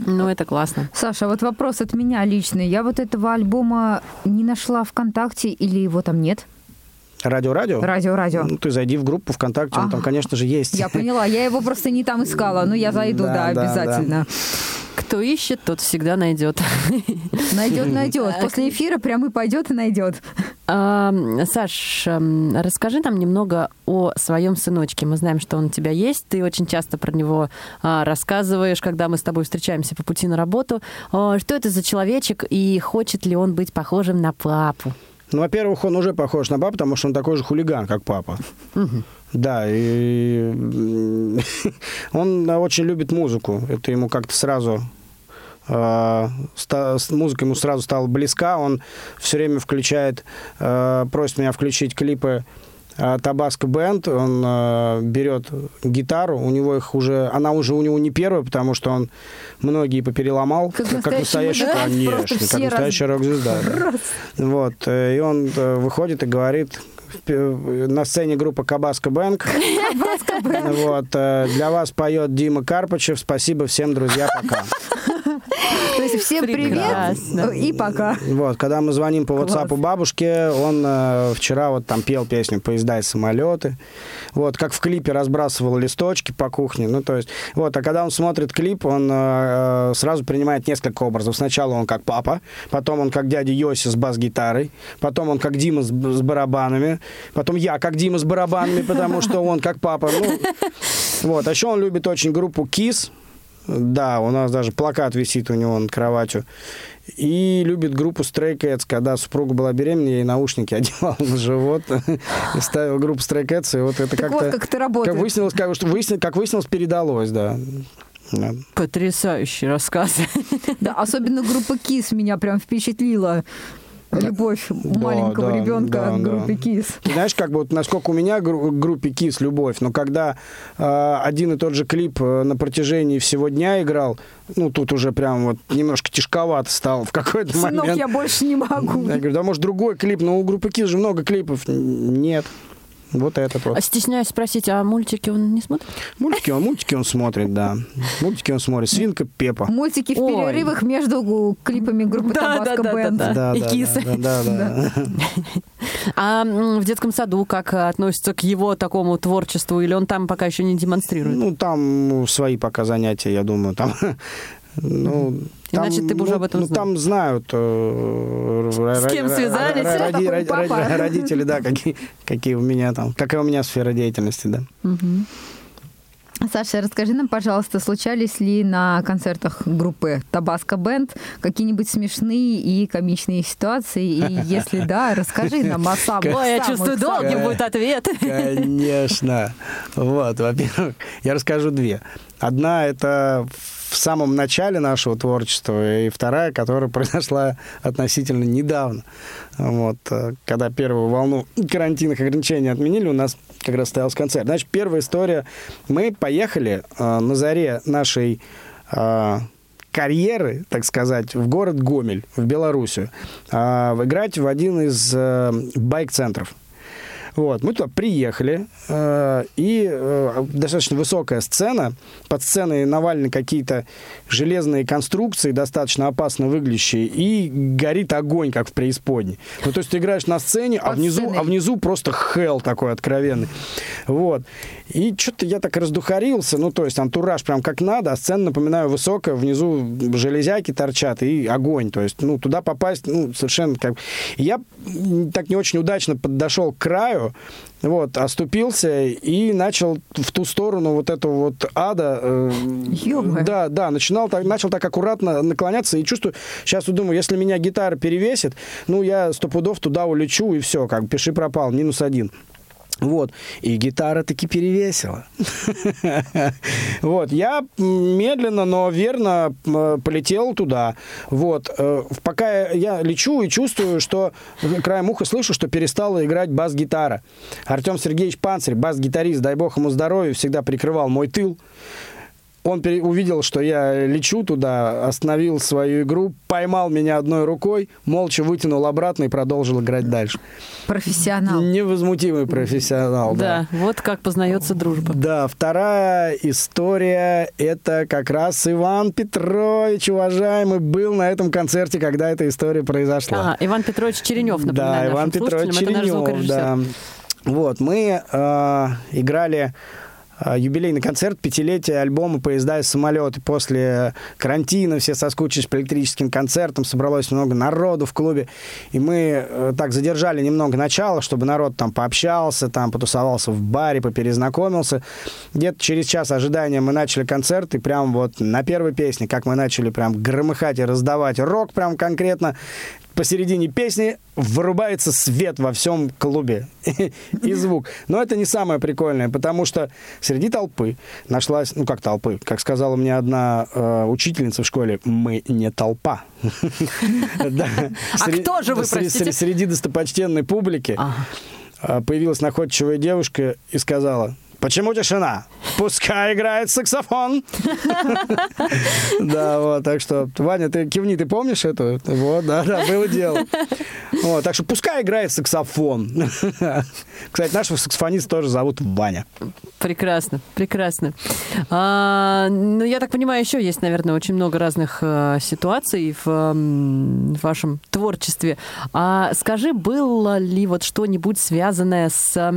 Ну, это классно. Саша, вот вопрос от меня личный. Я вот этого альбома не нашла ВКонтакте или его там нет? Радио-радио? Радио-радио. Ну, ты зайди в группу ВКонтакте, он там, конечно же, есть. Я поняла, я его просто не там искала, но я зайду, да, да обязательно. Да. Кто ищет, тот всегда найдет. Найдет, найдет. После эфира прямо и пойдет и найдет. А, Саш, расскажи нам немного о своем сыночке. Мы знаем, что он у тебя есть. Ты очень часто про него а, рассказываешь, когда мы с тобой встречаемся по пути на работу. А, что это за человечек и хочет ли он быть похожим на папу? Ну, во-первых, он уже похож на папу, потому что он такой же хулиган, как папа. Угу. Да, и *laughs* он очень любит музыку. Это ему как-то сразу а, музыка ему сразу стала близка. Он все время включает, а, просит меня включить клипы Табаско Бенд, он э, берет гитару, у него их уже, она уже у него не первая, потому что он многие попереломал, Как как, настоящий мужик. конечно, как раз- рок-звезда. да. Вот, э, и он э, выходит и говорит, э, на сцене группа Кабаско Бэнк. Вот, э, для вас поет Дима Карпачев. Спасибо всем, друзья, пока. То есть всем Прекрасно. привет и пока. Вот, когда мы звоним по Класс. WhatsApp бабушке, он э, вчера вот там пел песню «Поезда и самолеты». Вот, как в клипе разбрасывал листочки по кухне. Ну, то есть, вот, а когда он смотрит клип, он э, э, сразу принимает несколько образов. Сначала он как папа, потом он как дядя Йоси с бас-гитарой, потом он как Дима с, с барабанами, потом я как Дима с барабанами, потому что он как папа. Ну, вот, а еще он любит очень группу Kiss, да, у нас даже плакат висит у него над кроватью. И любит группу Stray Cats. Когда супруга была беременна, я ей наушники *laughs* одевал на живот и ставил группу Stray Cats. И вот это как-то... вот, как это работает. Как выяснилось, как, что выяснилось, как выяснилось, передалось, да. Да. Потрясающий рассказ. Да, особенно группа Kiss меня прям впечатлила. Любовь маленького да, ребенка да, к да. группе Кис. Ты знаешь, как бы вот насколько у меня к группе Kiss любовь, но когда э, один и тот же клип э, на протяжении всего дня играл, ну тут уже прям вот немножко тяжковато стало в какой-то Сынок, момент. я больше не могу. Я говорю, да может другой клип, но у группы Kiss же много клипов. Нет. Вот этот вот. А стесняюсь спросить, а мультики он не смотрит? Мультики он, мультики он смотрит, да. Мультики он смотрит. Свинка Пепа. Мультики в перерывах между клипами группы Табаско Бенд. да. И кисы. Да, да, да. А в детском саду как относится к его такому творчеству? Или он там пока еще не демонстрирует? Ну, там свои пока занятия, я думаю. Там, *laughs* ну, там, Иначе ты бы уже ну, об этом ну, знал. там знают. э, С кем связались? Кто роди- роди- Родители, да, какие, какие у меня там. Какая у меня сфера деятельности, да. Мгм. Саша, расскажи нам, пожалуйста, случались ли на концертах группы Табаско Бенд какие-нибудь смешные и комичные ситуации? И если да, расскажи нам о самых Ой, я чувствую, долгим будет ответ. Конечно. Вот, во-первых, я расскажу две. Одна это в самом начале нашего творчества, и вторая, которая *laughs* произошла относительно недавно. Вот, э, когда первую волну карантинных ограничений отменили, у нас как раз стоялся концерт. Значит, первая история. Мы поехали э, на заре нашей э, карьеры, так сказать, в город Гомель, в Белоруссию, э, играть в один из э, байк-центров. Вот, мы туда приехали, э, и э, достаточно высокая сцена. Под сценой навалены какие-то железные конструкции, достаточно опасно выглядящие, и горит огонь, как в преисподней. Ну, то есть ты играешь на сцене, а внизу, сценой. а внизу просто хелл такой откровенный. Вот. И что-то я так раздухарился, ну, то есть антураж прям как надо, а сцена, напоминаю, высокая, внизу железяки торчат и огонь. То есть, ну, туда попасть, ну, совершенно как... Я так не очень удачно подошел к краю, вот, оступился и начал в ту сторону вот этого вот ада. э, да, да, начинал так, начал так аккуратно наклоняться и чувствую, сейчас вот думаю, если меня гитара перевесит, ну, я сто пудов туда улечу и все, как, пиши пропал, минус один. Вот. И гитара таки перевесила. *laughs* Вот. Я медленно, но верно м, полетел туда. Вот. Э, Пока я лечу и чувствую, что краем уха слышу, что перестала играть бас-гитара. Артем Сергеевич Панцирь, бас-гитарист, дай бог ему здоровья, всегда прикрывал мой тыл. Он увидел, что я лечу туда, остановил свою игру, поймал меня одной рукой, молча вытянул обратно и продолжил играть дальше. Профессионал. Невозмутимый профессионал, да. Да, вот как познается дружба. Да, вторая история – это как раз Иван Петрович, уважаемый, был на этом концерте, когда эта история произошла. Ага, Иван Петрович Черенев, напоминаю Да, Иван Петрович Черенев, да. Вот, мы э, играли юбилейный концерт, пятилетие альбома «Поезда и самолеты». После карантина все соскучились по электрическим концертам, собралось много народу в клубе, и мы э, так задержали немного начала, чтобы народ там пообщался, там потусовался в баре, поперезнакомился. Где-то через час ожидания мы начали концерт, и прям вот на первой песне, как мы начали прям громыхать и раздавать рок прям конкретно, посередине песни вырубается свет во всем клубе *laughs* и звук. Но это не самое прикольное, потому что среди толпы нашлась, ну как толпы, как сказала мне одна э, учительница в школе, мы не толпа. *laughs* А кто же вы, простите? сре- Среди достопочтенной публики а, появилась находчивая девушка и сказала, Почему тишина? Пускай играет саксофон. Да, вот, так что, Ваня, ты кивни, ты помнишь это? Вот, да, да, было дело. Вот, так что пускай играет саксофон. Кстати, нашего саксофониста тоже зовут Ваня. Прекрасно, прекрасно. А, ну, я так понимаю, еще есть, наверное, очень много разных а, ситуаций в, вашем творчестве. А скажи, было ли вот что-нибудь связанное с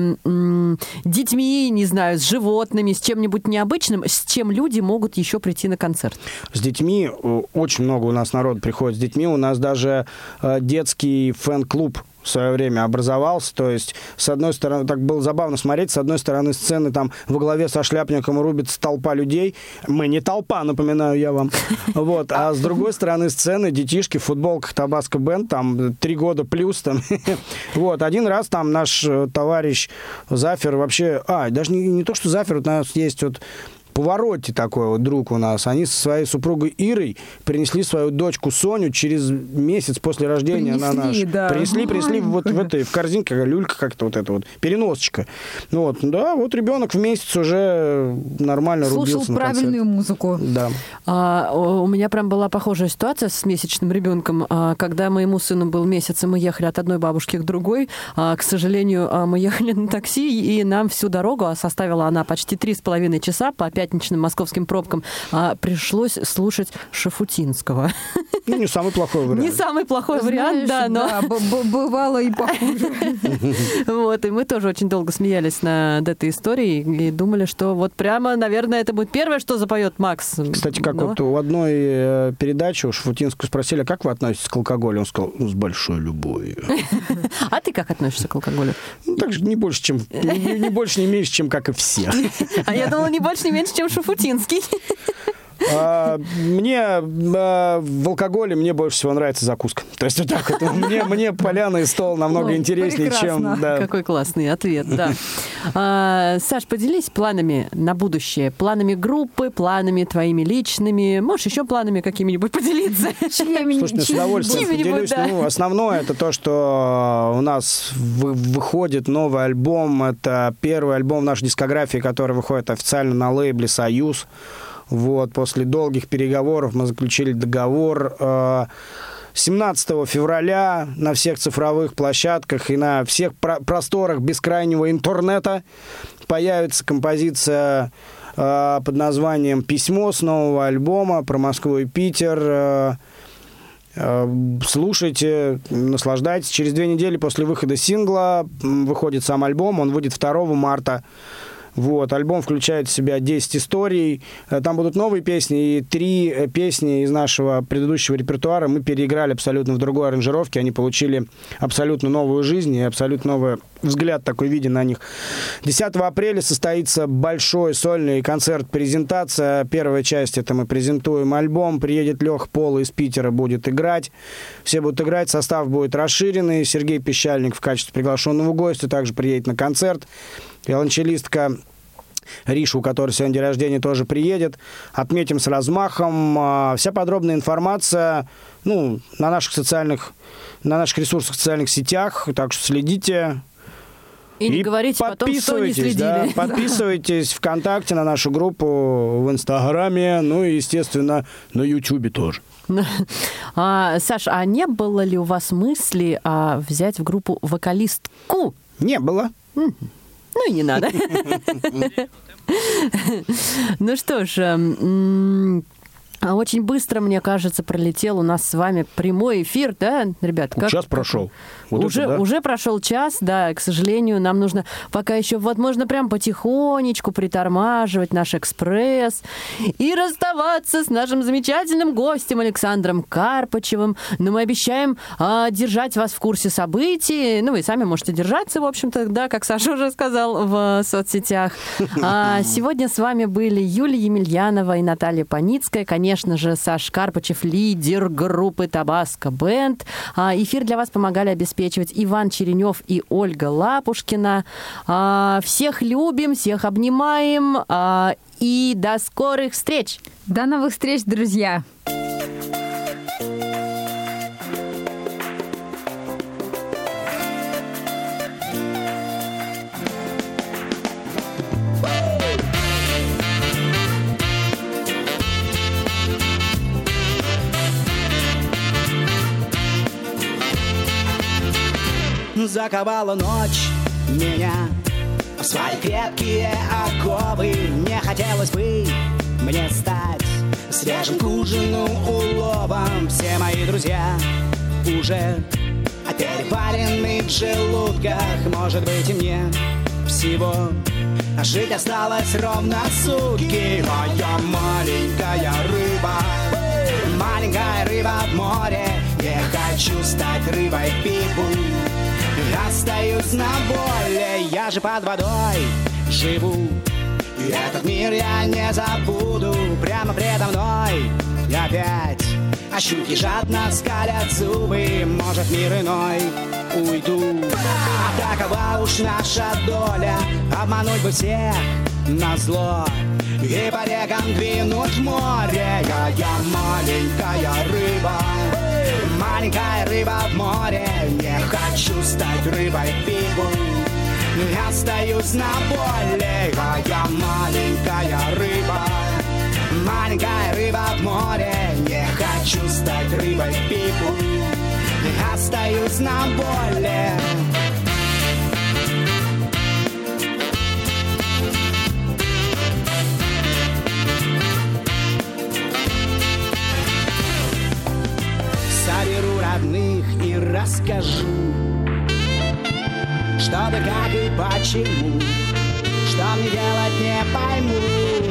детьми, не знаю, с животными, с чем-нибудь необычным, с чем люди могут еще прийти на концерт? С детьми очень много у нас народ приходит с детьми. У нас даже э, детский фэн-клуб в свое время образовался. То есть, с одной стороны, так было забавно смотреть, с одной стороны сцены там во главе со шляпником рубится толпа людей. Мы не толпа, напоминаю я вам. *laughs* Вот. А с другой стороны сцены детишки в футболках Табаско Бенд, там три года плюс. Там. *laughs* Вот. Один раз там наш э, товарищ Зафер вообще... А, даже не, не то, что Зафер, у нас есть вот повороте такой вот друг у нас. Они со своей супругой Ирой принесли свою дочку Соню через месяц после рождения принесли, на наш. Да. Принесли, принесли вот в этой, в корзинке, люлька как-то вот эта вот, переносочка. Ну вот, да, вот ребенок в месяц уже нормально Слушал рубился правильную музыку. Да. А, у меня прям была похожая ситуация с месячным ребенком. А, когда моему сыну был месяц, и мы ехали от одной бабушки к другой, а, к сожалению, а, мы *laughs* ехали на такси, и нам всю дорогу, а составила она почти три с половиной часа по пять пятничным московским пробкам, а пришлось слушать Шафутинского. Ну, не самый плохой *laughs* вариант. Не самый плохой Знаешь, вариант, да, но... бывало и похуже. *laughs* Вот, и мы тоже очень долго смеялись над этой историей и думали, что вот прямо, наверное, это будет первое, что запоет Макс. Кстати, как Но- вот у одной э, передачи у Шафутинского спросили, а как вы относитесь к алкоголю? Он сказал, ну, с большой любовью. *laughs* А ты как относишься к алкоголю? Ну, так же не больше, чем, не, не больше, не меньше, чем как и все. А я думала, не больше, не меньше, чем Шафутинский. *laughs* А, Мне а, в алкоголе мне больше всего нравится закуска. То есть вот так вот. *laughs* Мне, мне поляна и стол намного Ну, интереснее, чем... прекрасно. да. Какой классный ответ, да. *laughs* А, Саш, поделись планами на будущее. Планами группы, планами твоими личными. Можешь еще планами какими-нибудь поделиться? *laughs* Чьими- Слушай, с удовольствием поделюсь. да. Ну, основное это то, что у нас вы- выходит новый альбом. Это первый альбом в нашей дискографии, который выходит официально на лейбле «Союз». Вот, после долгих переговоров мы заключили договор. э, 17 февраля на всех цифровых площадках и на всех про- просторах бескрайнего интернета появится композиция э, под названием «Письмо» с нового альбома про Москву и Питер. Э, Э, Слушайте, наслаждайтесь. Через две недели после выхода сингла выходит сам альбом. Он выйдет 2 марта. Вот, альбом включает в себя 10 историй. Э, Там будут новые песни, и три э, песни из нашего предыдущего репертуара мы переиграли абсолютно в другой аранжировке. Они получили абсолютно новую жизнь и абсолютно новый взгляд такой виден на них. 10 апреля состоится большой сольный концерт-презентация. Первая часть это мы презентуем альбом. Приедет Лех Пол из Питера, будет играть. Все будут играть, состав будет расширенный. Сергей Пещальник в качестве приглашенного гостя также приедет на концерт. Виолончелистка у которой сегодня день рождения, тоже приедет. Отметим с размахом. А, Вся подробная информация ну, на наших социальных, на наших ресурсах в социальных сетях. Так что следите. И не говорите потом, что не подписывайтесь, да, следили. *laughs* подписывайтесь ВКонтакте на нашу группу, в Инстаграме, ну и, естественно, на Ютубе тоже. А, Саш, а не было ли у вас мысли а, взять в группу вокалистку? Не было. Ну и не надо. *laughs* Ну что ж, м, а очень быстро, мне кажется, пролетел у нас с вами прямой эфир, да, ребят? как- Час прошел. Вот уже, это да. уже прошел час, да, к сожалению, нам нужно пока еще, вот можно прям потихонечку притормаживать наш экспресс и расставаться с нашим замечательным гостем Александром Карпачевым. Но мы обещаем а, держать вас в курсе событий. Ну, вы сами можете держаться, в общем-то, да, как Саша уже сказал в соцсетях. А, *laughs* сегодня с вами были Юлия Емельянова и Наталья Паницкая. Конечно же, Саш Карпачев, лидер группы Табаско Бенд. А, эфир для вас помогали обеспечивать Иван Черенев и Ольга Лапушкина. А, всех любим, всех обнимаем. а, и до скорых встреч! До новых встреч, друзья! Заковала ночь меня. В свои крепкие оковы Не хотелось бы мне стать свежим к ужину уловом. Все мои друзья уже перепарены в желудках. Может быть и мне всего а жить осталось ровно сутки. Моя маленькая рыба Маленькая рыба в море. Не хочу стать рыбой в пиву Остаюсь на воле Я же под водой живу. И этот мир я не забуду Прямо предо мной. Опять а щуки жадно скалят зубы Может мир иной уйду. А Такова уж наша доля Обмануть бы всех на зло. И по рекам двинуть море Я, я маленькая рыба. Маленькая рыба в море хочу стать рыбой в пиву Остаюсь на воле Я, я маленькая рыба. Маленькая рыба в море Не хочу стать рыбой в пику Остаюсь на воле Соберу родных и расскажу Что да как и почему? Что мне делать не пойму.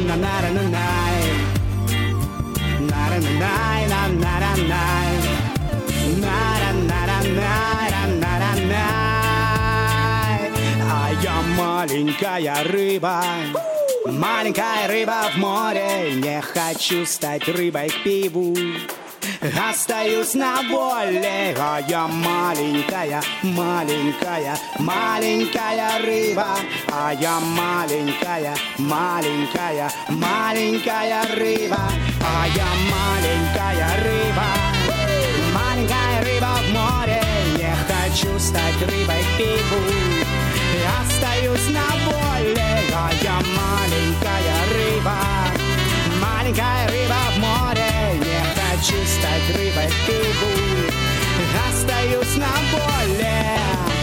На на на на а я маленькая рыба, маленькая рыба в море, не хочу стать рыбой к пиву. Остаюсь на воле, а я маленькая, маленькая, маленькая рыба, а я маленькая, маленькая, маленькая рыба, а я маленькая рыба, маленькая рыба в море, не хочу стать рыбой пиву. Остаюсь на воле, а я маленькая рыба, маленькая рыба в море, чистой рыбой пиву Остаюсь на воле.